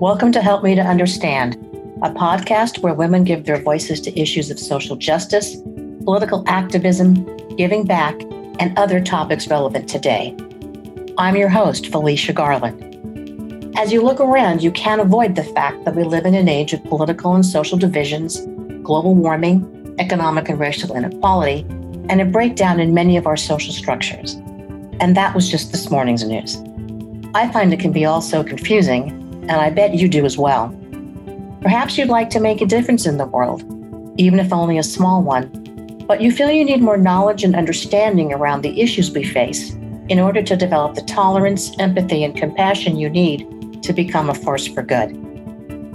Welcome to Help Me to Understand, a podcast where women give their voices to issues of social justice, political activism, giving back, and other topics relevant today. I'm your host, Felicia Garland. As you look around, you can't avoid the fact that we live in an age of political and social divisions, global warming, economic and racial inequality, and a breakdown in many of our social structures. And that was just this morning's news. I find it can be all so confusing, and I bet you do as well. Perhaps you'd like to make a difference in the world, even if only a small one, but you feel you need more knowledge and understanding around the issues we face in order to develop the tolerance, empathy, and compassion you need to become a force for good.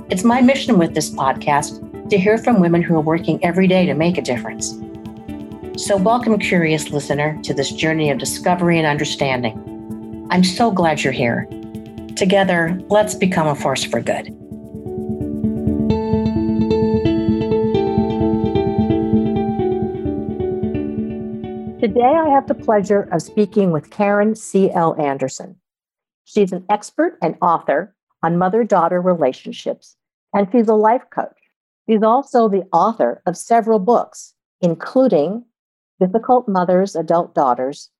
It's my mission with this podcast to hear from women who are working every day to make a difference. So, welcome, curious listener, to this journey of discovery and understanding. I'm so glad you're here. Together, let's become a force for good. Today, I have the pleasure of speaking with Karen C.L. Anderson. She's an expert and author on mother daughter relationships, and she's a life coach. She's also the author of several books, including Difficult Mothers, Adult Daughters,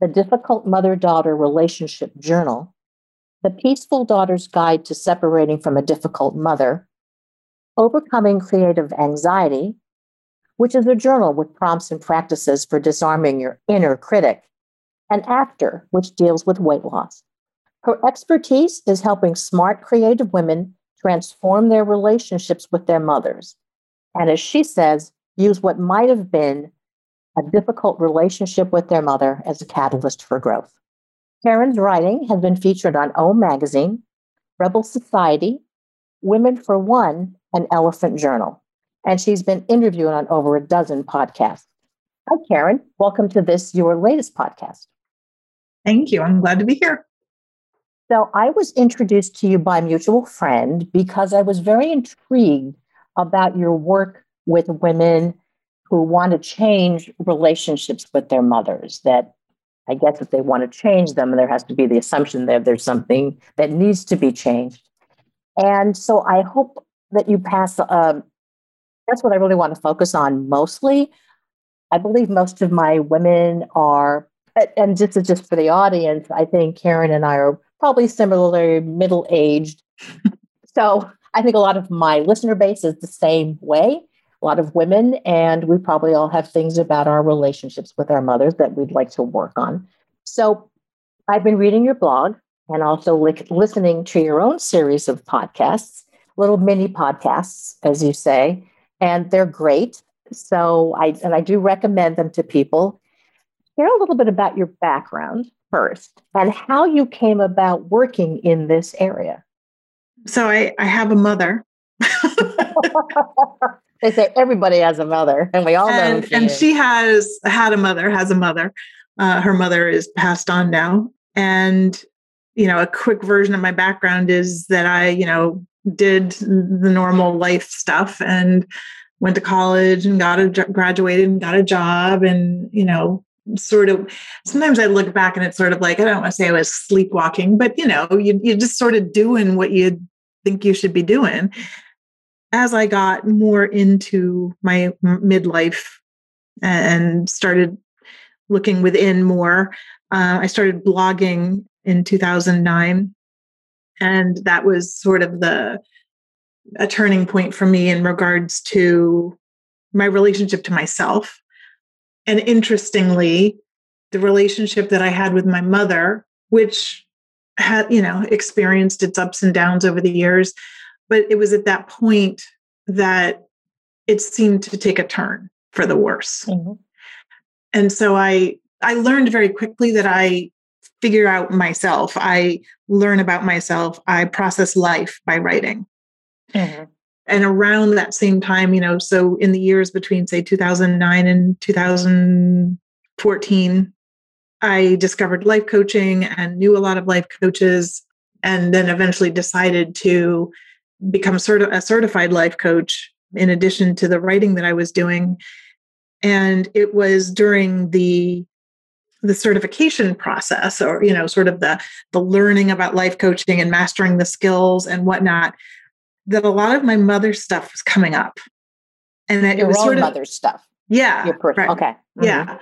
The Difficult Mother Daughter Relationship Journal, The Peaceful Daughter's Guide to Separating from a Difficult Mother, Overcoming Creative Anxiety, which is a journal with prompts and practices for disarming your inner critic, and After, which deals with weight loss. Her expertise is helping smart, creative women transform their relationships with their mothers. And as she says, use what might have been a difficult relationship with their mother as a catalyst for growth. Karen's writing has been featured on O Magazine, Rebelle Society, Women for One, and Elephant Journal. And she's been interviewed on over a dozen podcasts. Hi, Karen. Welcome to this, your latest podcast. Thank you. I'm glad to be here. So I was introduced to you by a mutual friend because I was very intrigued about your work with women who want to change relationships with their mothers. That I guess if they want to change them, there has to be the assumption that there's something that needs to be changed. And so I hope that you pass. Um, that's what I really want to focus on mostly. I believe most of my women are, and just just for the audience, I think Karen and I are probably similarly middle aged. so I think a lot of my listener base is the same way. A lot of women, and we probably all have things about our relationships with our mothers that we'd like to work on. So I've been reading your blog and also li- listening to your own series of podcasts, little mini podcasts, as you say, and they're great. So I and I do recommend them to people. Share a little bit about your background first and how you came about working in this area. So I, I have a mother. they say everybody has a mother, and we all and, know. She and is. she has had a mother, has a mother. Uh, her mother is passed on now. And, you know, a quick version of my background is that I, you know, did the normal life stuff and went to college and got a graduated and got a job and, you know, sort of sometimes I look back and it's sort of like I don't want to say I was sleepwalking, but you know, you you just sort of doing what you think you should be doing. As I got more into my midlife and started looking within more, uh, I started blogging in 2009, and that was sort of the a turning point for me in regards to my relationship to myself. And interestingly, the relationship that I had with my mother, which had, you know, experienced its ups and downs over the years, but it was at that point that it seemed to take a turn for the worse. Mm-hmm. And so I I learned very quickly that I figure out myself. I learn about myself. I process life by writing. Mm-hmm and around that same time you know so in the years between say 2009 and 2014 i discovered life coaching and knew a lot of life coaches and then eventually decided to become certi- a certified life coach in addition to the writing that i was doing. And it was during the the certification process or you know sort of the the learning about life coaching and mastering the skills and whatnot that a lot of my mother's stuff was coming up. And it, Your it was sort of mother's stuff. Yeah person, right. okay. Mm-hmm. yeah.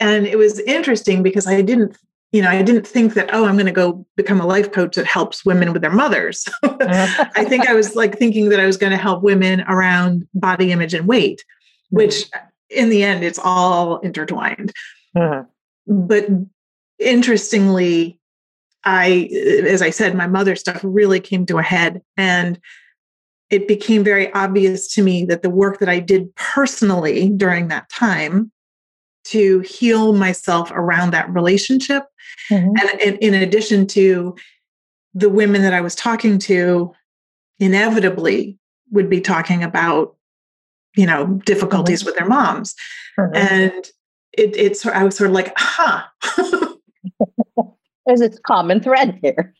And it was interesting because i didn't you know i didn't think that oh i'm going to go become a life coach that helps women with their mothers i think i was like thinking that i was going to help women around body image and weight mm-hmm. which in the end it's all intertwined mm-hmm but interestingly, I, as I said, my mother stuff really came to a head. And it became very obvious to me that the work that I did personally during that time to heal myself around that relationship, mm-hmm. and, and in addition to the women that I was talking to, inevitably would be talking about, you know, difficulties mm-hmm. with their moms. Mm-hmm. And it, it's I was sort of like, huh. There's a common thread here.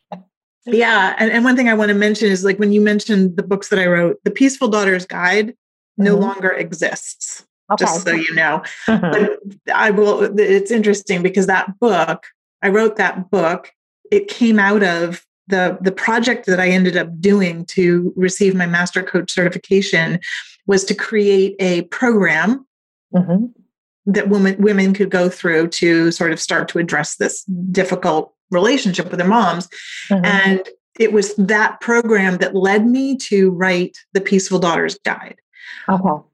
yeah. And, and one thing I want to mention is like when you mentioned the books that I wrote, The Peaceful Daughter's Guide no mm-hmm. longer exists. Okay. Just so you know. But I will it's interesting because that book, I wrote that book, it came out of the the project that I ended up doing to receive my master coach certification was to create a program mm-hmm that women women could go through to sort of start to address this difficult relationship with their moms mm-hmm. and it was that program that led me to write the peaceful daughters guide okay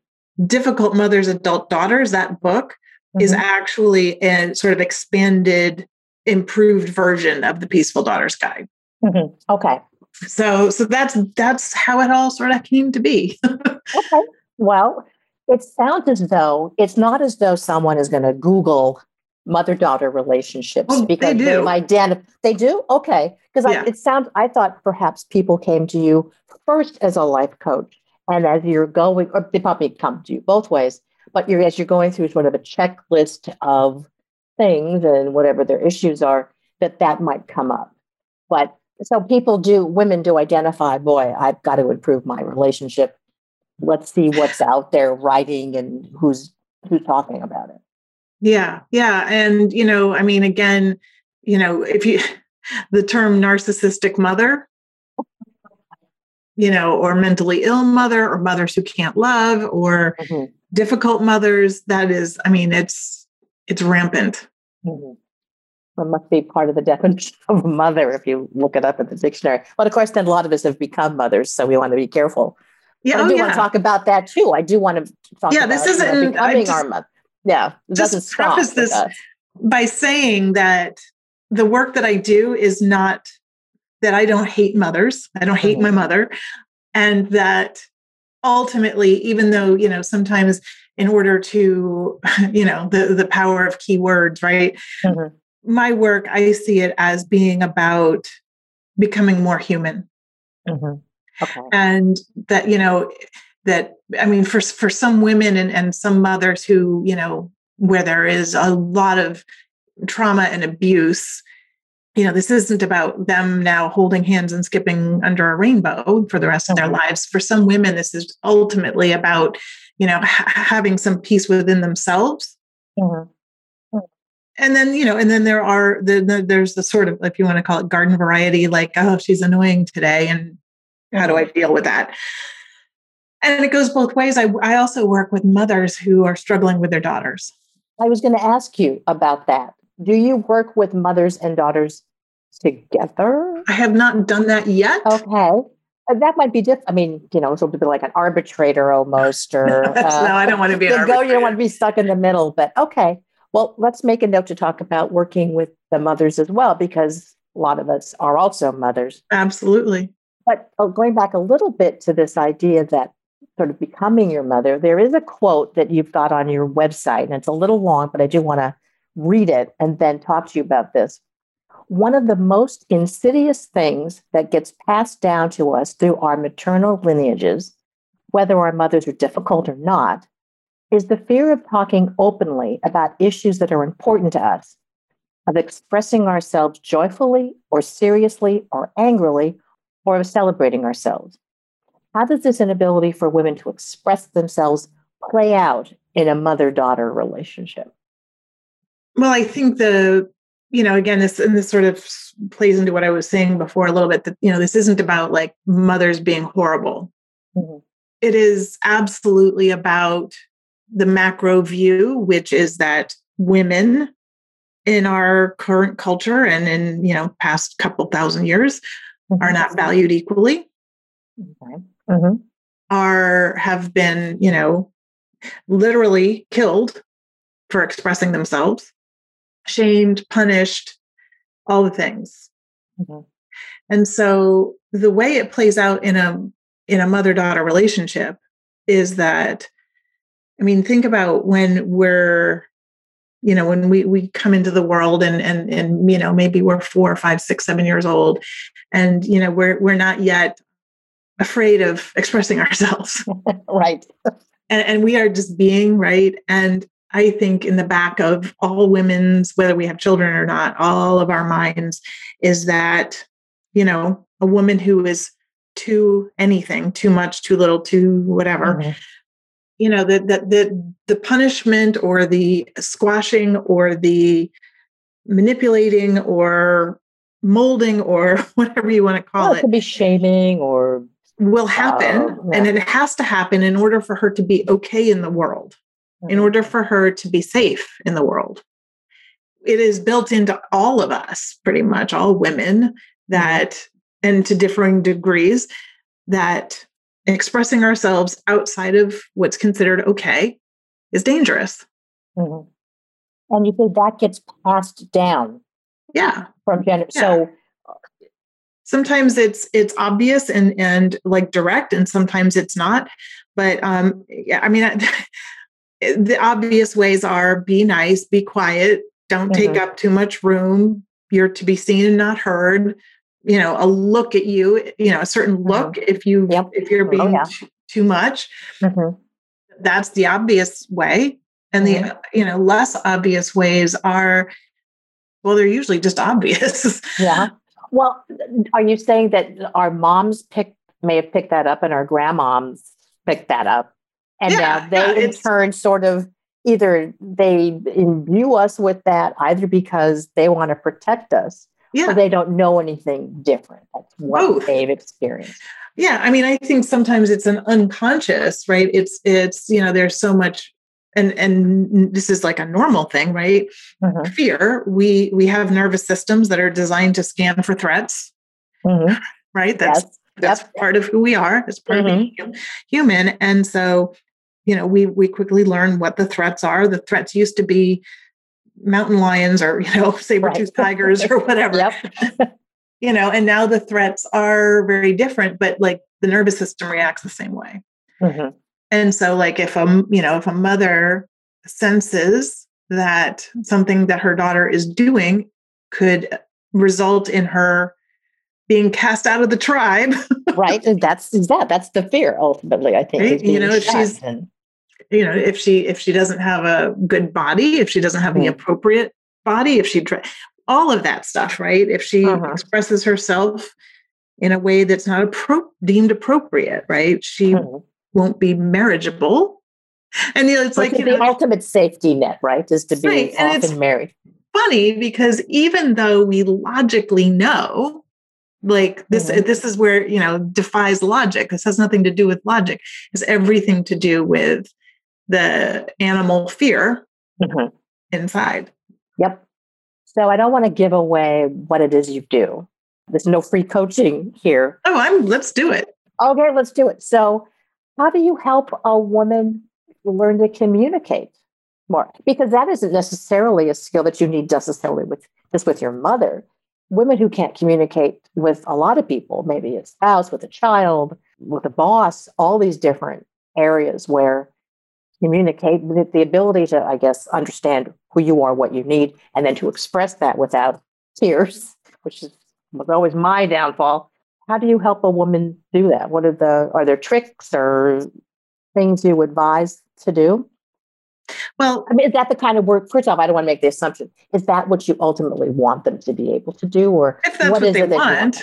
difficult mothers adult daughters that book mm-hmm. is actually a sort of expanded improved version of the peaceful daughters guide mm-hmm. okay so so that's that's how it all sort of came to be okay well it sounds as though it's not as though someone is going to Google mother daughter relationships oh, because they do. They, they do? Okay. Because yeah. it sounds, I thought perhaps people came to you first as a life coach. And as you're going, or they probably come to you both ways, but you're, as you're going through sort of a checklist of things and whatever their issues are, that that might come up. But so people do, women do identify, boy, I've got to improve my relationship. Let's see what's out there writing and who's who's talking about it. Yeah yeah. And you know i mean again you know if you the term narcissistic mother you know or mentally ill mother or mothers who can't love or mm-hmm. difficult mothers that is i mean it's it's rampant mm-hmm. It must be part of the definition of a mother if you look it up in the dictionary. But of course, then a lot of us have become mothers, so we want to be careful yeah, I do oh, yeah. want to talk about that too. I do want to talk. Yeah, this isn't you know, becoming our mother. Yeah, just preface this by saying that the work that I do is not that I don't hate mothers. I don't hate mm-hmm. my mother, and that ultimately, even though you know sometimes in order to you know the the power of keywords, right? Mm-hmm. My work, I see it as being about becoming more human. Mm-hmm Okay. And that, you know, that I mean, for for some women and, and some mothers who, you know, where there is a lot of trauma and abuse, you know, this isn't about them now holding hands and skipping under a rainbow for the rest of their mm-hmm. lives. For some women, this is ultimately about, you know, ha- having some peace within themselves. Mm-hmm. mm-hmm. And then, you know, and then there are the, the there's the sort of, if you want to call it garden variety, like, oh, she's annoying today. And how do I deal with that? And it goes both ways. I, I also work with mothers who are struggling with their daughters. I was going to ask you about that. Do you work with mothers and daughters together? I have not done that yet. Okay. That might be different. I mean, you know, sort of be like an arbitrator almost, or uh, no, I don't want to be. An go, you don't want to be stuck in the middle. But okay, well, let's make a note to talk about working with the mothers as well, because a lot of us are also mothers. Absolutely. But uh, going back a little bit to this idea that sort of becoming your mother, there is a quote that you've got on your website, and it's a little long, but I do want to read it and then talk to you about this. One of the most insidious things that gets passed down to us through our maternal lineages, whether our mothers are difficult or not, is the fear of talking openly about issues that are important to us, of expressing ourselves joyfully or seriously or angrily or of celebrating ourselves. How does this inability for women to express themselves play out in a mother daughter relationship? Well, I think the, you know, again, this and this sort of plays into what I was saying before a little bit that, you know, this isn't about like mothers being horrible. Mm-hmm. It is absolutely about the macro view, which is that women in our current culture and in, you know, past couple thousand years mm-hmm. are not valued equally. Mm-hmm. Are have been, you know, literally killed for expressing themselves shamed, punished, all the things. Mm-hmm. And so the way it plays out in a in a mother-daughter relationship is that I mean, think about when we're, you know, when we we come into the world and and and you know, maybe we're four, five, six, seven years old, and you know, we're we're not yet afraid of expressing ourselves. right. And, and we are just being right. And I think in the back of all women's, whether we have children or not, all of our minds is that, you know, a woman who is too anything, too much, too little, too whatever, mm-hmm. you know, that the, the the punishment or the squashing or the manipulating or molding or whatever you want to call well, it. It could be shaming or will happen. Uh, yeah. And it has to happen in order for her to be okay in the world in order for her to be safe in the world. It is built into all of us, pretty much all women, that, and to differing degrees, that expressing ourselves outside of what's considered okay is dangerous. Mm-hmm. And you think that gets passed down? Yeah. From gender. Yeah. So sometimes it's it's obvious and and like direct and sometimes it's not but um yeah i mean the obvious ways are be nice, be quiet, don't mm-hmm. take up too much room. You're to be seen and not heard. You know, a look at you, you know, a certain mm-hmm. look mm-hmm. if you yep. if you're oh, being oh, yeah. too, too, much. Mm-hmm. That's the obvious way. And the mm-hmm. you know, less obvious ways are well, they're usually just obvious. yeah. Well, are you saying that our moms pick may have picked that up and our grandmoms picked that up? And yeah, now they yeah, in turn sort of either they imbue us with that either because they want to protect us yeah. or they don't know anything different. That's what Both. they've experienced. Yeah. I mean, I think sometimes it's an unconscious, right? It's it's, you know, there's so much and and this is like a normal thing right mm-hmm. fear we we have nervous systems that are designed to scan for threats mm-hmm. right that's yes. that's yep. part of who we are it's part mm-hmm. of being human and so you know we we quickly learn what the threats are the threats used to be mountain lions or you know saber-toothed right. tigers or whatever you know and now the threats are very different but like the nervous system reacts the same way mm-hmm. and so like if a you know if a mother senses that something that her daughter is doing could result in her being cast out of the tribe right that's that that's the fear ultimately i think right? you know if she's and you know if she if she doesn't have a good body if she doesn't have the mm. appropriate body if she all of that stuff right if she uh-huh. expresses herself in a way that's not appro- deemed appropriate right she mm. won't be marriageable and you know, it's Which like you the know, ultimate safety net right is to be right. often married funny because even though we logically know like this mm-hmm. this is where you know defies logic this has nothing to do with logic it's everything to do with the animal fear mm-hmm. inside. Yep. So I don't want to give away what it is you do. There's no free coaching here. Oh, I'm let's do it. Okay, let's do it. So how do you help a woman learn to communicate more? Because that isn't necessarily a skill that you need necessarily with just with your mother. Women who can't communicate with a lot of people, maybe a spouse, with a child, with a boss, all these different areas where communicate with the ability to, I guess, understand who you are, what you need, and then to express that without tears, which is, was always my downfall. How do you help a woman do that? What are the are there tricks or things you advise to do? Well, I mean, is that the kind of work? First off, I don't want to make the assumption. Is that what you ultimately want them to be able to do, or if that's what, what they want, want,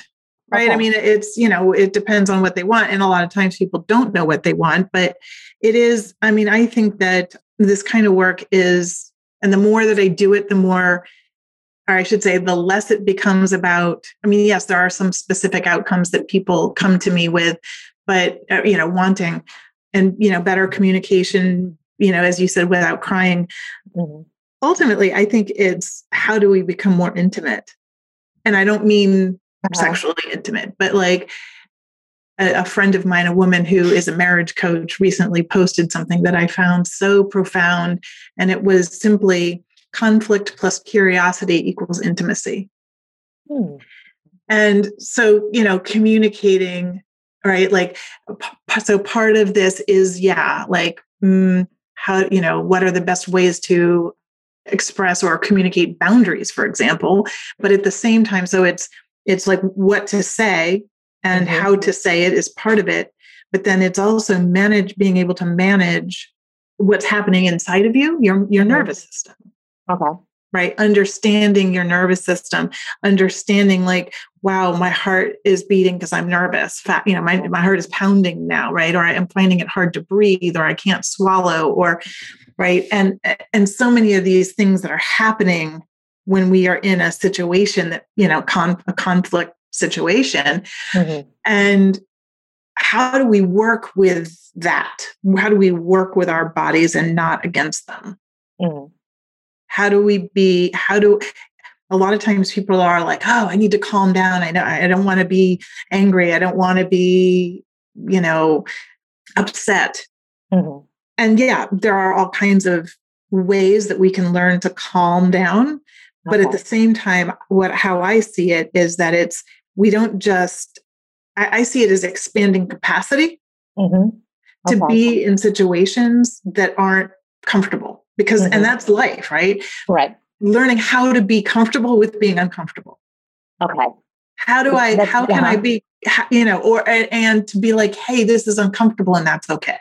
right? Okay. I mean, it's you know, it depends on what they want, and a lot of times people don't know what they want, but it is, I mean, I think that this kind of work is And the more that I do it, the more, or I should say, the less it becomes about. I mean, yes, there are some specific outcomes that people come to me with, but, uh, you know, wanting and, you know, better communication, you know, as you said, without crying. Mm-hmm. Ultimately, I think it's how do we become more intimate? And I don't mean uh-huh. sexually intimate, but like, a, friend of mine, a woman who is a marriage coach, recently posted something that I found so profound. And it was simply conflict plus curiosity equals intimacy. Hmm. And so, you know, communicating, right? Like, so part of this is, yeah, like, mm, how, you know, what are the best ways to express or communicate boundaries, for example? But at the same time, so it's, it's like what to say and mm-hmm. how to say it is part of it but then it's also manage being able to manage what's happening inside of you your your mm-hmm. nervous system. Okay. Right? Understanding your nervous system understanding like wow my heart is beating because i'm nervous. You know my, my heart is pounding now right? Or i'm finding it hard to breathe or i can't swallow or right? And and so many of these things that are happening when we are in a situation that you know con- a conflict situation. Mm-hmm. And how do we work with that? How do we work with our bodies and not against them? Mm-hmm. How do we be, how do, a lot of times people are like, oh, I need to calm down. I know I don't want to be angry. I don't want to be, you know, upset. Mm-hmm. And yeah, there are all kinds of ways that we can learn to calm down. But at the same time, what how I see it is that it's we don't just I, I see it as expanding capacity mm-hmm. okay. to be in situations that aren't comfortable because mm-hmm. and that's life right? Right. Learning how to be comfortable with being uncomfortable. Okay. How do i that's, how can i be you know or and to be like hey this is uncomfortable and that's okay.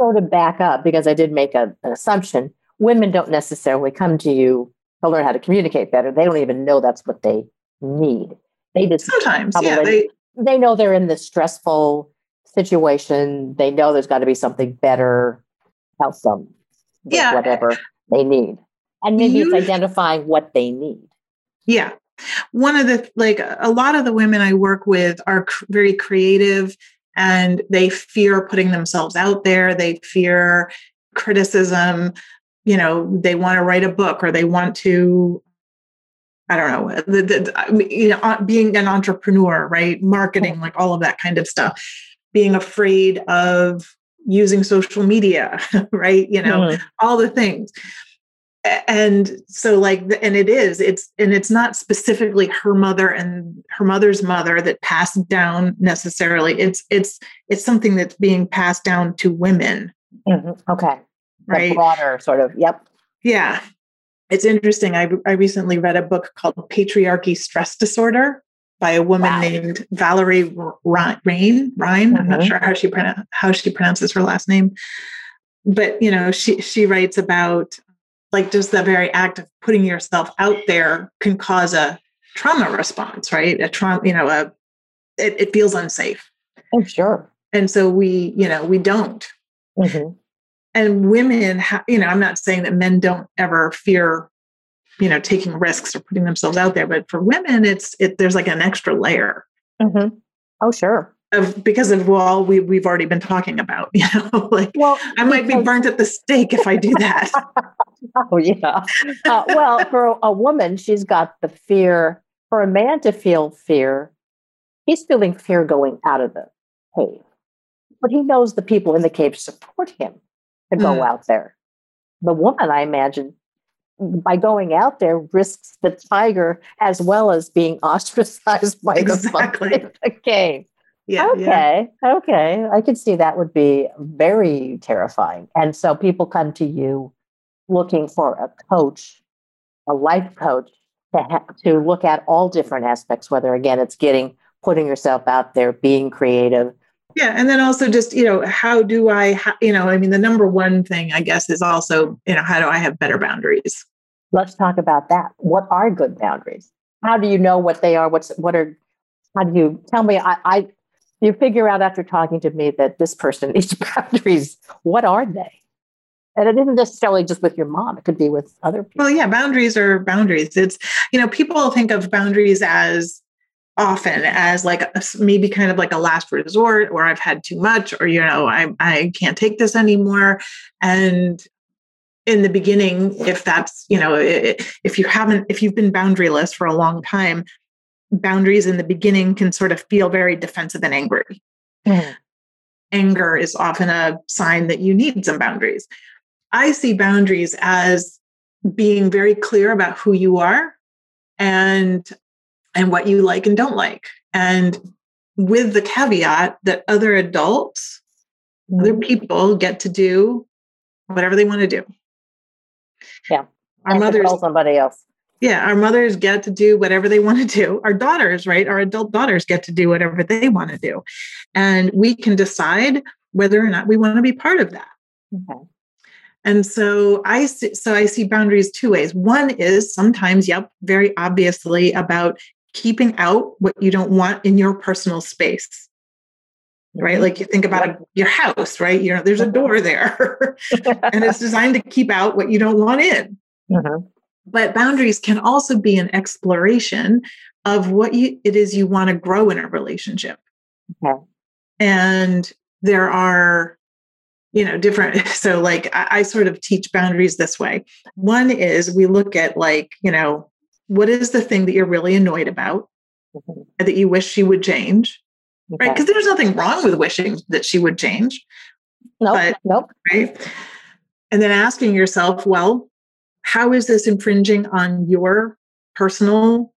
So to back up because i did make a, an assumption women don't necessarily come to you to learn how to communicate better. They don't even know that's what they need they just sometimes, yeah, they they know they're in this stressful situation. They know there's got to be something better, help them, yeah, whatever they need, and maybe you, it's identifying what they need. Yeah, one of the like a lot of the women I work with are cr- very creative and they fear putting themselves out there. They fear criticism. You know, they want to write a book or they want to I don't know, the, the, you know, being an entrepreneur, right? Marketing, like all of that kind of stuff. Being afraid of using social media, right? You know, mm-hmm. all the things. And so, like, and it is, it's, and it's not specifically her mother and her mother's mother that passed down necessarily. It's, it's, it's something that's being passed down to women. Mm-hmm. Okay. Right. The broader sort of, yep. Yeah it's interesting. I, I recently read a book called Patriarchy Stress Disorder by a woman wow. named Valerie Rein. Rein. Mm-hmm. I'm not mm-hmm. sure how she how she pronounces her last name, but you know, she she writes about like just the very act of putting yourself out there can cause a trauma response, right? A trauma, you know, a it, it feels unsafe. Oh, sure. And so we, you know, we don't. Mm-hmm and women ha- you know i'm not saying that men don't ever fear you know taking risks or putting themselves out there but for women it's it there's like an extra layer mm-hmm. oh sure. of because of well we, we've already been talking about you know like well i might because- be burnt at the stake if i do that. Oh yeah. Uh, well for a woman she's got the fear for a man to feel fear he's feeling fear going out of the cave. But he knows the people in the cave support him to go mm. out there. The woman, I imagine, by going out there, risks the tiger as well as being ostracized by exactly. the, cave. Yeah, okay. Yeah. Okay. I could see that would be very terrifying. And so people come to you looking for a coach, a life coach to, ha- to look at all different aspects, whether again, it's getting, putting yourself out there, being creative, yeah and then also just you know how do i you know i mean the number one thing i guess is also you know how do i have better boundaries? Let's talk about that. What are good boundaries? How do you know what they are? What's what are how do you tell me i, I you figure out after talking to me that this person needs boundaries. What are they? And it isn't necessarily just with your mom, it could be with other people. Well, yeah, boundaries are boundaries. It's, you know, people think of boundaries as often as like maybe kind of like a last resort or I've had too much or, you know, I, I can't take this anymore. And in the beginning, if that's, you know, if you haven't, if you've been boundaryless for a long time, boundaries in the beginning can sort of feel very defensive and angry. Mm. Anger is often a sign that you need some boundaries. I see boundaries as being very clear about who you are and and what you like and don't like. And with the caveat that other adults, mm-hmm. other people get to do whatever they want to do. Yeah. Our mothers somebody else. Yeah, our mothers get to do whatever they want to do. Our daughters, right? Our adult daughters get to do whatever they want to do. And we can decide whether or not we want to be part of that. Okay. And so I see, so I see boundaries two ways. One is sometimes, yep, very obviously about keeping out what you don't want in your personal space. Right. Mm-hmm. Like you think about your house, right? You know, there's a door there and it's designed to keep out what you don't want in. Mm-hmm. But boundaries can also be an exploration of what you, it is you want to grow in a relationship. Okay. And there are you know different so like I, I, sort of teach boundaries this way one is we look at like you know what is the thing that you're really annoyed about mm-hmm. that you wish she would change? Okay. right because there's nothing wrong with wishing that she would change. Nope but, nope. right? And then asking yourself well how is this infringing on your personal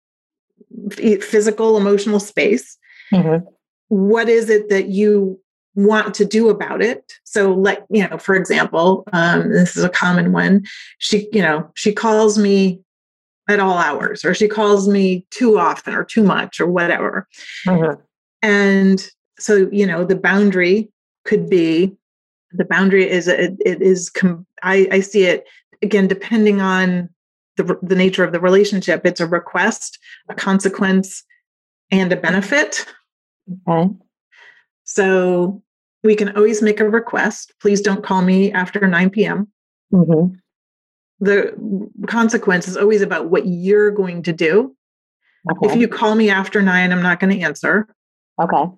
physical emotional space? Mm-hmm. what is it that you want to do about it? So like you know for example um, this is a common one. She you know she calls me at all hours or she calls me too often or too much or whatever mm-hmm. and so you know the boundary could be the boundary is it, it is com- I, I see it again depending on the, the nature of the relationship it's a request a consequence and a benefit okay so we can always make a request. Please don't call me after 9 p.m. Mm-hmm. The consequence is always about what you're going to do. Okay. If you call me after nine, I'm not going to answer. Okay.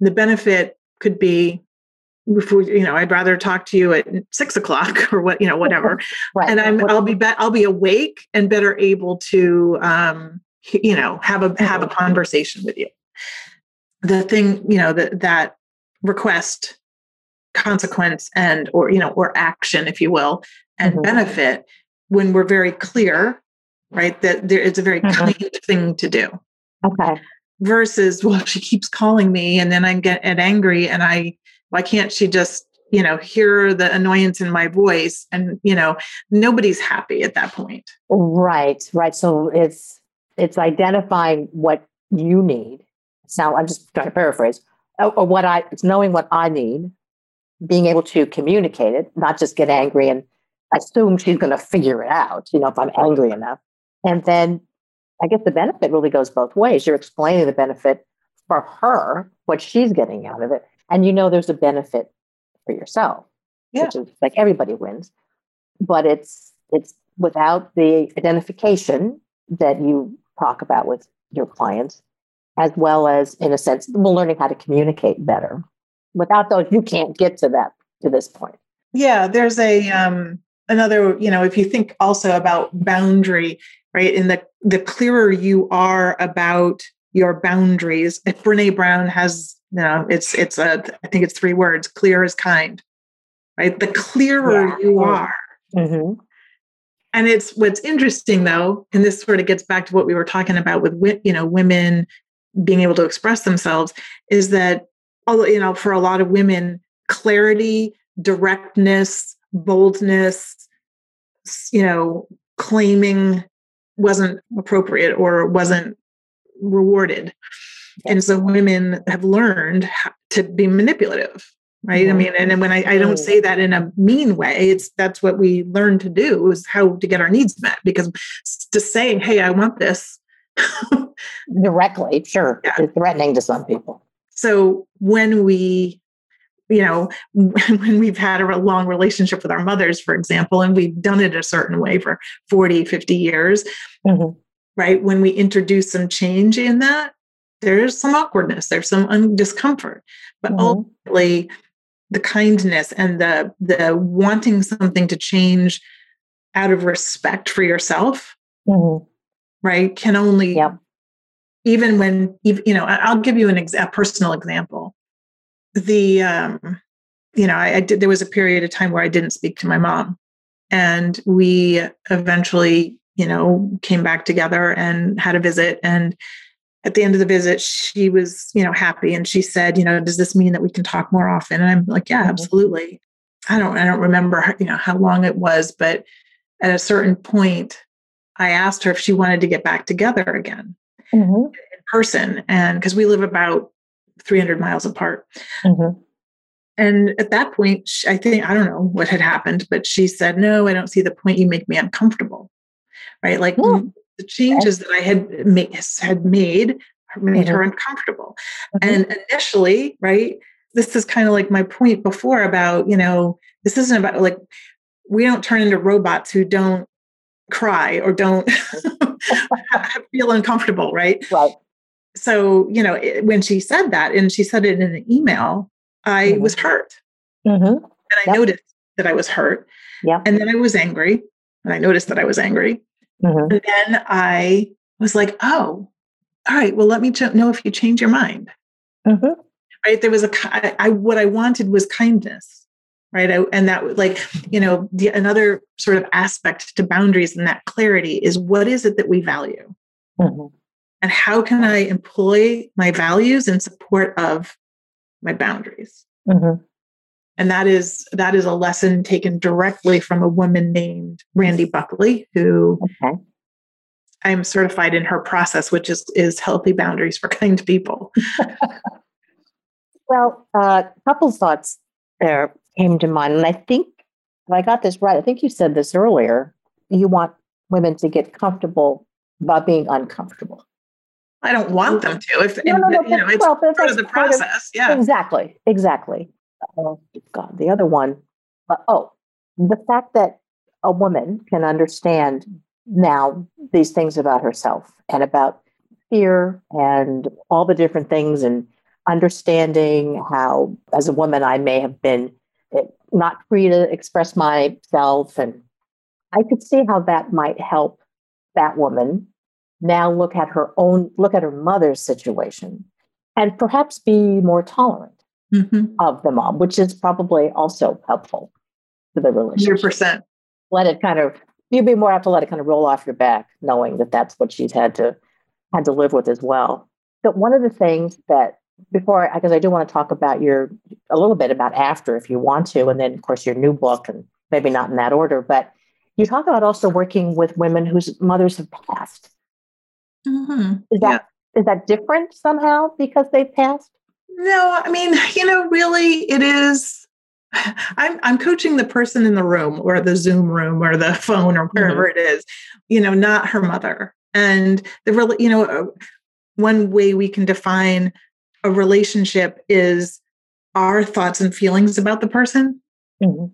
The benefit could be if we, you know, I'd rather talk to you at six o'clock or what, you know, whatever. right. And I'm, I'll be, be, I'll be awake and better able to, um, you know, have a, have a conversation with you. The thing, you know, that, that request consequence and or you know or action if you will and mm-hmm. benefit when we're very clear right that there is a very mm-hmm. kind thing to do. Okay. Versus well she keeps calling me and then i get angry and i why can't she just you know hear the annoyance in my voice? And you know nobody's happy at that point. Right right. So it's it's identifying what you need. So i'm just trying to paraphrase. Or what I, it's knowing what I need, being able to communicate it, not just get angry and assume she's going to figure it out, you know, if I'm angry enough. And then I guess the benefit really goes both ways. You're explaining the benefit for her, what she's getting out of it. And you know there's a benefit for yourself, yeah. which is like everybody wins. But it's it's without the identification that you talk about with your clients as well as, in a sense, we're learning how to communicate better. Without those, you can't get to that to this point. Yeah, there's a um, another. You know, if you think also about boundary, right? In the the clearer you are about your boundaries, if Brene Brown has, you know, it's it's a I think it's three words: clear as kind. Right. The clearer yeah. you are. Mm-hmm. And it's what's interesting though, and this sort of gets back to what we were talking about with you know women being able to express themselves is that although you know for a lot of women clarity directness boldness you know claiming wasn't appropriate or wasn't rewarded. And so women have learned to be manipulative right? I mm-hmm. mean and when I, I don't say that in a mean way it's that's what we learn to do is how to get our needs met because just saying hey i want this directly, sure, yeah. threatening to some people. So when we you know when we've had a long relationship with our mothers for example and we've done it a certain way for 40 50 years mm-hmm. right when we introduce some change in that there's some awkwardness there's some un- discomfort but mm-hmm. ultimately the kindness and the the wanting something to change out of respect for yourself mm-hmm. right can only yep. even when you know i'll give you an ex- a personal example the um you know I, I did there was a period of time where i didn't speak to my mom. And we eventually you know came back together and had a visit. And at the end of the visit she was you know happy. And she said you know does this mean that we can talk more often? And i'm like yeah mm-hmm. absolutely. I don't i don't remember you know how long it was but at a certain point i asked her if she wanted to get back together again mm-hmm. in person. And because we live about 300 miles apart mm-hmm. and at that point i think i don't know what had happened but she said no i don't see the point you make me uncomfortable right like mm the changes that I had made had made made mm-hmm. her uncomfortable. Mm-hmm. And initially, right, this is kind of like my point before about, you know, this isn't about like we don't turn into robots who don't cry or don't feel uncomfortable, right? Right. So, you know, it, when she said that and she said it in an email, I mm-hmm. was hurt. Mm-hmm. And I yep. noticed that I was hurt. Yeah. And then I was angry. And I noticed that I was angry. Mm-hmm. And then I was like, oh, all right, well, let me ch- know if you change your mind. Mm-hmm. Right. There was a, I, I, what I wanted was kindness. Right. I, and that like, you know, the, another sort of aspect to boundaries and that clarity is what is it that we value? And how can I employ my values in support of my boundaries? Mm-hmm and that is that is a lesson taken directly from a woman named Randi Buckley, who okay. I'm certified in her process, which is is healthy boundaries for kind people. well, a uh, couple thoughts there came to mind, and I think if I got this right, I think you said this earlier. You want women to get comfortable about being uncomfortable. I don't want them to. If no, no, no, you know, it's well, part of the process. Of, yeah, exactly, exactly oh God, the other one. Uh, oh, the fact that a woman can understand now these things about herself and about fear and all the different things and understanding how, as a woman, I may have been eh, not free to express myself. And I could see how that might help that woman now look at her own, look at her mother's situation and perhaps be more tolerant mm-hmm. of the mom, which is probably also helpful to the relationship. 100%. Let it kind of, you'd be more apt to let it kind of roll off your back, knowing that that's what she's had to had to live with as well. But one of the things that before, because I do want to talk about your a little bit about after, if you want to, and then of course your new book, and maybe not in that order, but you talk about also working with women whose mothers have passed. Mm-hmm. Is that yeah. is that different somehow because they've passed? No, I mean, you know, really, it is. I'm I'm coaching the person in the room or the Zoom room or the phone or wherever mm-hmm. it is, you know, not her mother. And the really, you know, uh, one way we can define a relationship is our thoughts and feelings about the person. Mm-hmm.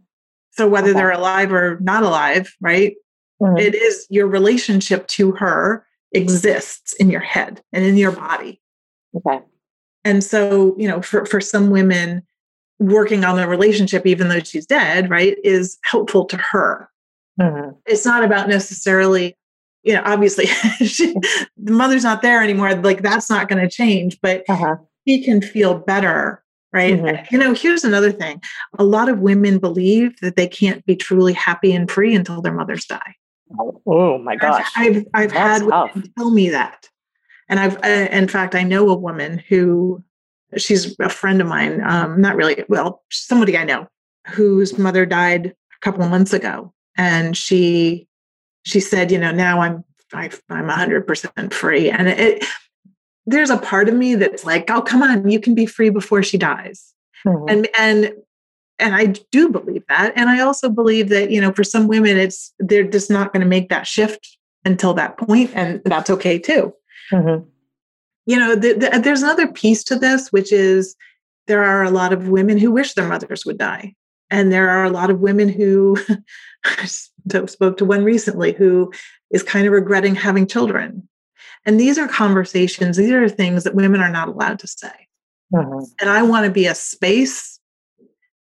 So whether okay. they're alive or not alive, right? Mm-hmm. It is your relationship to her exists in your head and in your body. Okay. And so, you know, for, for some women, working on the relationship, even though she's dead, right, is helpful to her. Mm-hmm. It's not about necessarily, you know, obviously she, the mother's not there anymore. Like that's not going to change, but uh-huh. he can feel better. Right. Mm-hmm. You know, here's another thing. A lot of women believe that they can't be truly happy and free until their mothers die. Oh my gosh. I've, I've, had women tell me that. And I've, uh, in fact, I know a woman who she's a friend of mine, um, not really, well, somebody I know whose mother died a couple of months ago. And she, she said, you know, now I'm, I, I'm hundred percent free. And it, there's a part of me that's like, oh, come on, you can be free before she dies. Mm-hmm. And, and, and I do believe that. And I also believe that, you know, for some women, it's, they're just not going to make that shift until that point, And that's okay too. Mm-hmm. You know, the, the, there's another piece to this, which is there are a lot of women who wish their mothers would die. And there are a lot of women who I spoke to one recently who is kind of regretting having children. And these are conversations, these are things that women are not allowed to say. Mm-hmm. And I want to be a space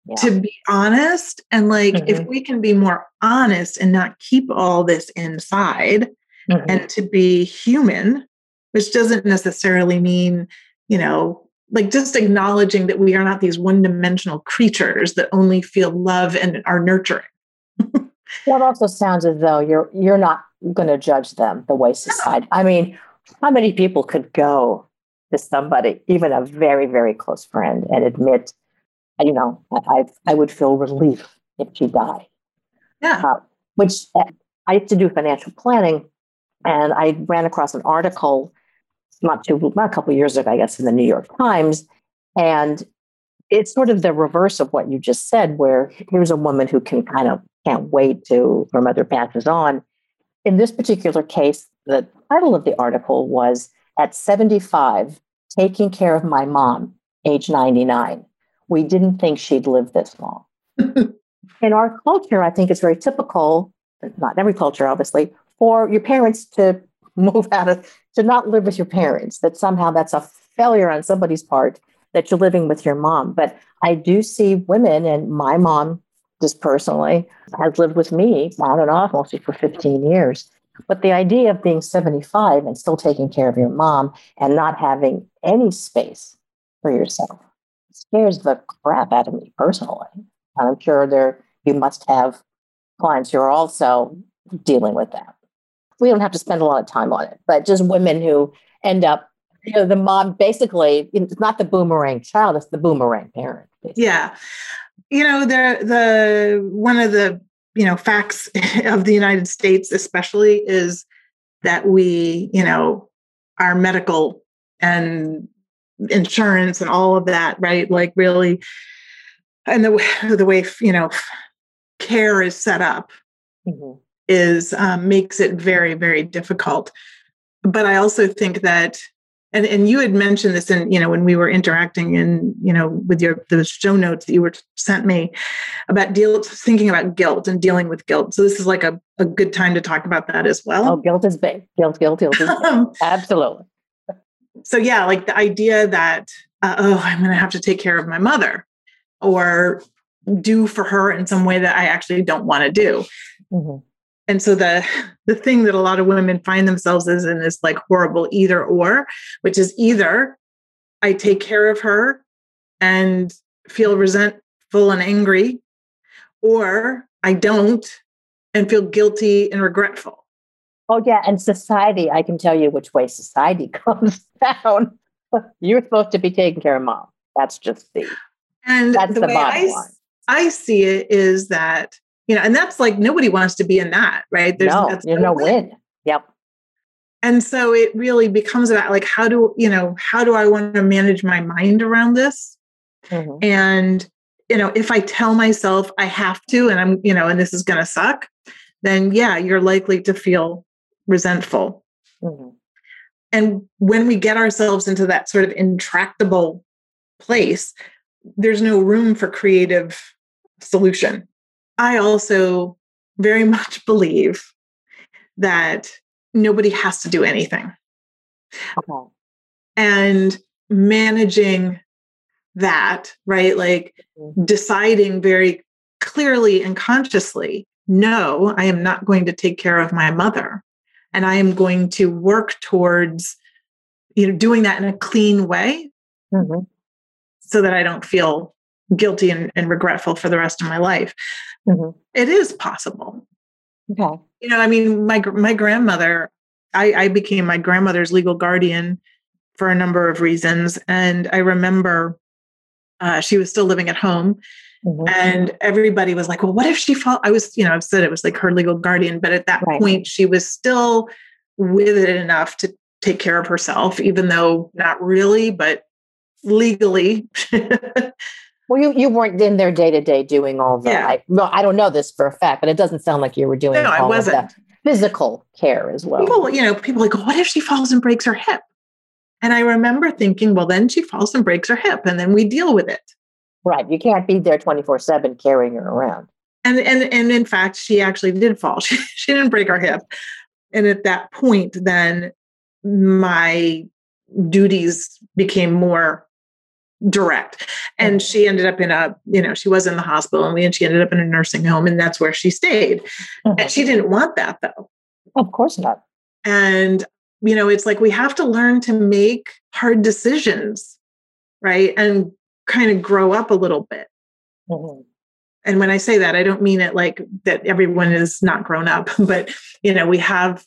yeah. to be honest. And like, mm-hmm. if we can be more honest and not keep all this inside mm-hmm. and to be human, which doesn't necessarily mean, you know, like just acknowledging that we are not these one dimensional creatures that only feel love and are nurturing. well, it also sounds as though you're you're not going to judge them the way society. I mean, how many people could go to somebody, even a very very close friend, and admit, you know, I I would feel relief if she died. Yeah. Uh, which uh, I had to do financial planning, and I ran across an article not too not a couple years ago, I guess, in the New York Times, and it's sort of the reverse of what you just said, where here's a woman who can kind of can't wait to her mother passes on. In this particular case, the title of the article was "At 75, Taking Care of My Mom, age 99." We didn't think she'd live this long. in our culture, I think it's very typical, not every culture, obviously, for your parents to move out of to not live with your parents that somehow that's a failure on somebody's part that you're living with your mom but i do see women and my mom just personally has lived with me on and off mostly for 15 years but the idea of being 75 and still taking care of your mom and not having any space for yourself scares the crap out of me personally and i'm sure there you must have clients who are also dealing with that we don't have to spend a lot of time on it, but just women who end up, you know, the mom basically, it's not the boomerang child, it's the boomerang parent. Basically. Yeah. You know, the, the, one of the, you know, facts of the United States, especially, is that we, you know, our medical and insurance and all of that, right? Like really, and the, the way, you know, care is set up. Mm-hmm is um, makes it very very difficult but i also think that and and you had mentioned this in you know when we were interacting in you know with your those show notes that you were sent me about deal thinking about guilt and dealing with guilt so this is like a, a good time to talk about that as well oh guilt is big guilt guilt guilt is big. absolutely so yeah like the idea that uh, oh i'm going to have to take care of my mother or do for her in some way that i actually don't want to do. Mm-hmm. And so the the thing that a lot of women find themselves is in is like horrible either or which is either i take care of her and feel resentful and angry or i don't and feel guilty and regretful oh yeah and society i can tell you which way society comes down you're supposed to be taking care of mom that's just the and that's the, the way I, I see it is that you know, and that's like nobody wants to be in that, right? There's no, there's no win. win. Yep. And so it really becomes about like how do you know how do I want to manage my mind around this? Mm-hmm. And you know, if I tell myself I have to, and I'm you know, and this is going to suck, then yeah, you're likely to feel resentful. Mm-hmm. And when we get ourselves into that sort of intractable place, there's no room for creative solution. I also very much believe that nobody has to do anything. Okay. And managing that, right? Like mm-hmm. deciding very clearly and consciously no, I am not going to take care of my mother. And I am going to work towards you know doing that in a clean way mm-hmm. so that I don't feel guilty and, and regretful for the rest of my life. Mm-hmm. It is possible. Okay. You know, I mean, my my grandmother, I, I became my grandmother's legal guardian for a number of reasons, and I remember uh, she was still living at home. Mm-hmm. And everybody was like, well, what if she fall? I was, you know, I've said it was like her legal guardian, but at that right. point, she was still with it enough to take care of herself, even though not really, but legally Well, you, you weren't in there day to day doing all the. Yeah. I, well, I don't know this for a fact, but it doesn't sound like you were doing. No, I wasn't. physical care as well. People, you know, people like, what if she falls and breaks her hip? And I remember thinking, well, then she falls and breaks her hip, and then we deal with it. Right. You can't be there 24 7 carrying her around. And, and, and in fact, she actually did fall. She, she didn't break her hip. And at that point, then my duties became more direct and mm-hmm. she ended up in a you know she was in the hospital and we and she ended up in a nursing home and that's where she stayed mm-hmm. and she didn't want that though of course not and you know it's like we have to learn to make hard decisions right and kind of grow up a little bit mm-hmm. and when i say that i don't mean it like that everyone is not grown up but you know we have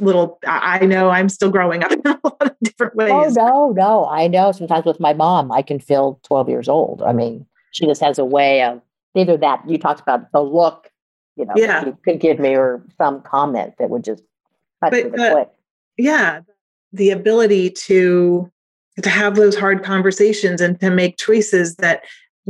little i know i'm still growing up in a lot of different ways oh no no i know sometimes with my mom i can feel 12 years old i mean she just has a way of either that you talked about the look you know yeah. you could give me or some comment that would just but, but yeah the ability to to have those hard conversations and to make choices that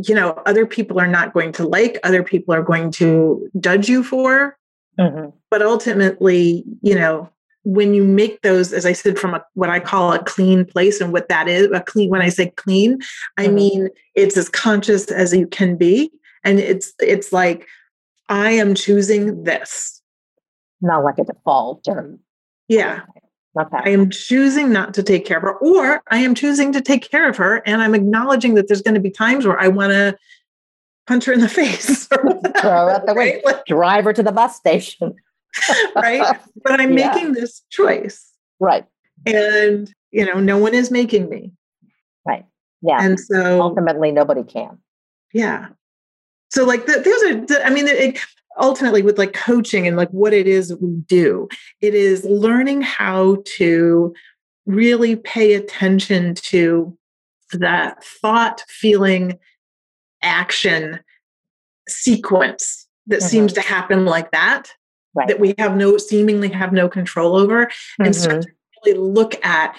you know other people are not going to like other people are going to judge you for Mm-hmm. But ultimately, you know, when you make those, as I said, from a, what I call a clean place, and what that is, a clean. When I say clean, I mm-hmm. mean it's as conscious as you can be, and it's it's like I am choosing this, not like a default or yeah. I am choosing not to take care of her, or I am choosing to take care of her, and I'm acknowledging that there's going to be times where I want to punch her in the face. Throw out the right? Like, drive her to the bus station. right. But I'm yeah. making this choice. Right. And, you know, no one is making me. Right. Yeah. And so ultimately, nobody can. Yeah. So, like, the, those are, I mean, it, ultimately, with like coaching and like what it is we do, it is learning how to really pay attention to that thought, feeling, action sequence that mm-hmm. seems to happen like that right. that we have no seemingly have no control over mm-hmm. and start to really look at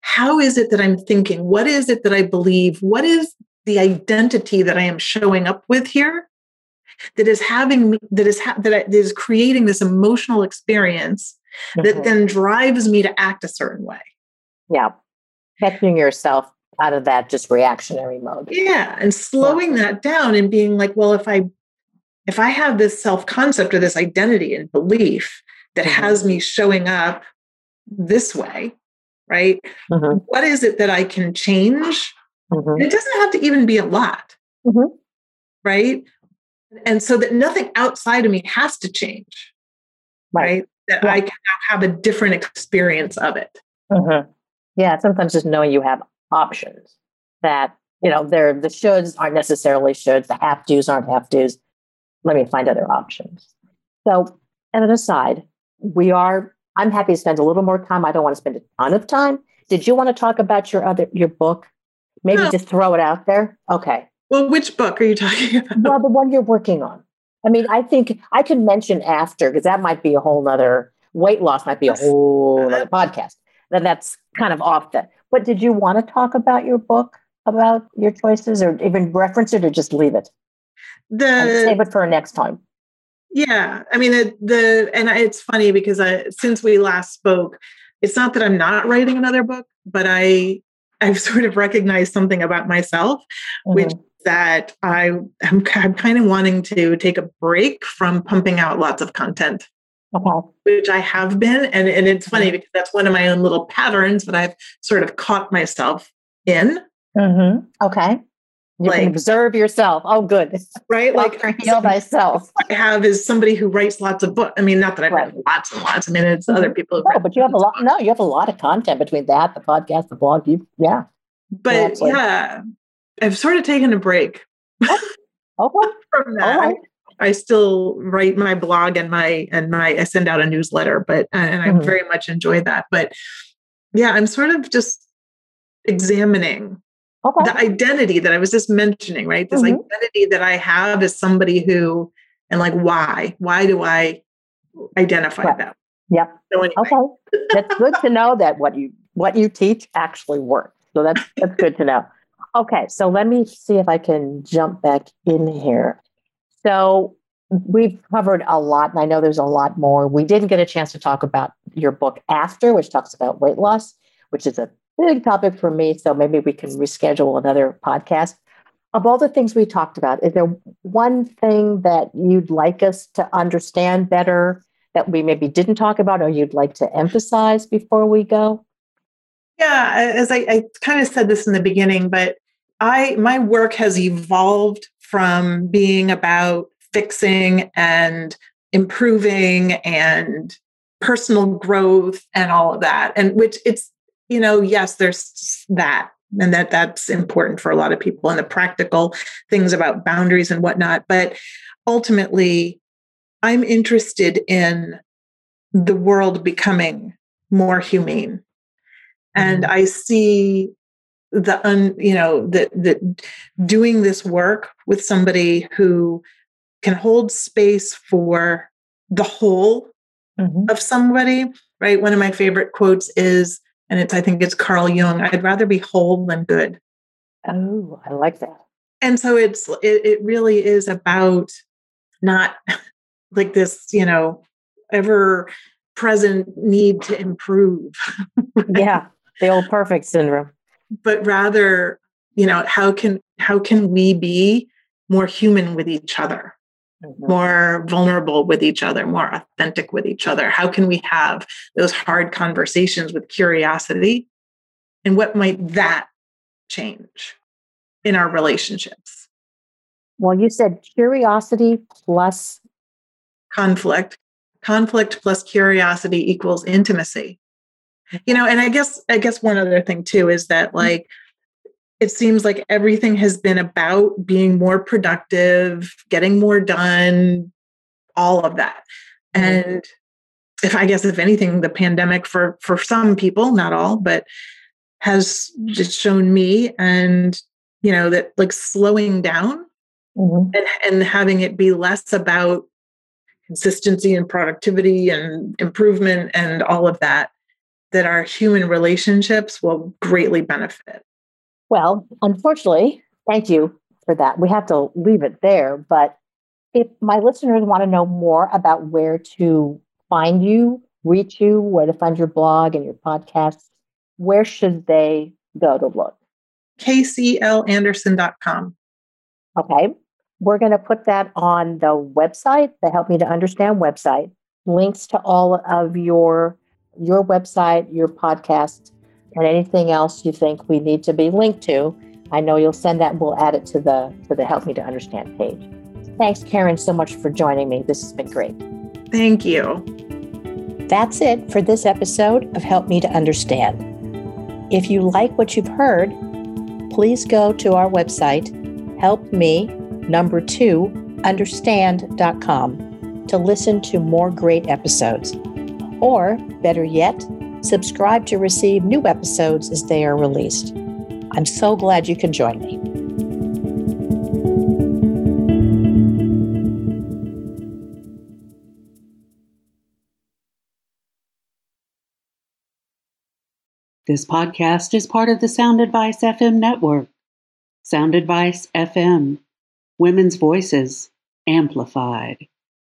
how is it that i'm thinking what is it that i believe what is the identity that i am showing up with here that is having that is ha- that, I, that is creating this emotional experience mm-hmm. that then drives me to act a certain way yeah catching yourself out of that just reactionary mode. Yeah, and slowing that down and being like, well, if I if I have this self-concept or this identity and belief that mm-hmm. has me showing up this way, right? Mm-hmm. What is it that I can change? Mm-hmm. It doesn't have to even be a lot. Mm-hmm. Right? And so that nothing outside of me has to change. Right. right? That yeah. I can have a different experience of it. Mm-hmm. Yeah, sometimes just knowing you have options that, you know, they're the shoulds aren't necessarily shoulds, the have tos aren't have tos. Let me find other options. So, and an aside, we are, I'm happy to spend a little more time. I don't want to spend a ton of time. Did you want to talk about your other, your book? Maybe no. just throw it out there. Okay. Well, which book are you talking about? Well, the one you're working on. I mean, I think I could mention after because that might be a whole other weight loss might be a whole other podcast. Then that's kind of off the but did you want to talk about your book, about your choices, or even reference it, or just leave it? The and save it for next time. Yeah, I mean the, the and it's funny because I since we last spoke, it's not that I'm not writing another book, but I I've sort of recognized something about myself, mm-hmm. which that I am I'm kind of wanting to take a break from pumping out lots of content okay. which I have been. And, and it's funny because that's one of my own little patterns that I've sort of caught myself in. Mm-hmm. Okay. You like, can observe yourself. Oh, good. Right. like heal thyself. I have is somebody who writes lots of books. I mean, not that I've right. read lots and lots. I mean, it's mm-hmm. other people. no, but you have a lot. No, you have a lot of content between that, the podcast, the blog. You, yeah. But yeah, I've sort of taken a break. okay. from that. Right. I still write my blog and my and my I send out a newsletter, but and I mm-hmm. very much enjoy that. But yeah, I'm sort of just examining okay. the identity that I was just mentioning, right? This mm-hmm. identity that I have as somebody who and like why? Why do I identify right. that? Yep. So anyway. Okay. that's good to know that what you what you teach actually works. So that's that's good to know. Okay, so let me see if I can jump back in here. So we've covered a lot, and I know there's a lot more. We didn't get a chance to talk about your book after, which talks about weight loss, which is a big topic for me. So maybe we can reschedule another podcast. Of all the things we talked about, is there one thing that you'd like us to understand better that we maybe didn't talk about or you'd like to emphasize before we go? Yeah, as I, I kind of said this in the beginning, but I my work has evolved from being about fixing and improving and personal growth and all of that. And which it's you know yes there's that and that that's important for a lot of people and the practical things about boundaries and whatnot. But ultimately i'm interested in the world becoming more humane. And mm-hmm. i see the un you know that that doing this work with somebody who can hold space for the whole mm-hmm. of somebody right? One of my favorite quotes is and it's i think it's carl jung i'd rather be whole than good. Oh i like that. And so it's it, it really is about not like this you know ever present need to improve. Yeah the old perfect syndrome but rather you know how can how can we be more human with each other? Mm-hmm. more vulnerable with each other more authentic with each other? How can we have those hard conversations with curiosity? And what might that change in our relationships? Well you said curiosity plus conflict. Conflict plus curiosity equals intimacy you know and i guess i guess one other thing too is that mm-hmm. like it seems like everything has been about being more productive getting more done all of that mm-hmm. and if i guess if anything the pandemic for for some people not all but has just shown me and you know that like slowing down mm-hmm. and, and having it be less about consistency and productivity and improvement and all of that that our human relationships will greatly benefit. Well, unfortunately, thank you for that. We have to leave it there. But if my listeners want to know more about where to find you, reach you, where to find your blog and your podcasts, where should they go to look? kclanderson.com. Okay. We're going to put that on the website, the Help Me to Understand website. Links to all of your your website, your podcast, and anything else you think we need to be linked to. I know you'll send that. We'll add it to the to the Help Me to Understand page. Thanks, Karen, so much for joining me. This has been great. Thank you. That's it for this episode of Help Me to Understand. If you like what you've heard, please go to our website, help me number two understand.com to listen to more great episodes. Or, better yet, subscribe to receive new episodes as they are released. I'm so glad you can join me. This podcast is part of the Sound Advice FM network. Sound Advice FM, Women's Voices, Amplified.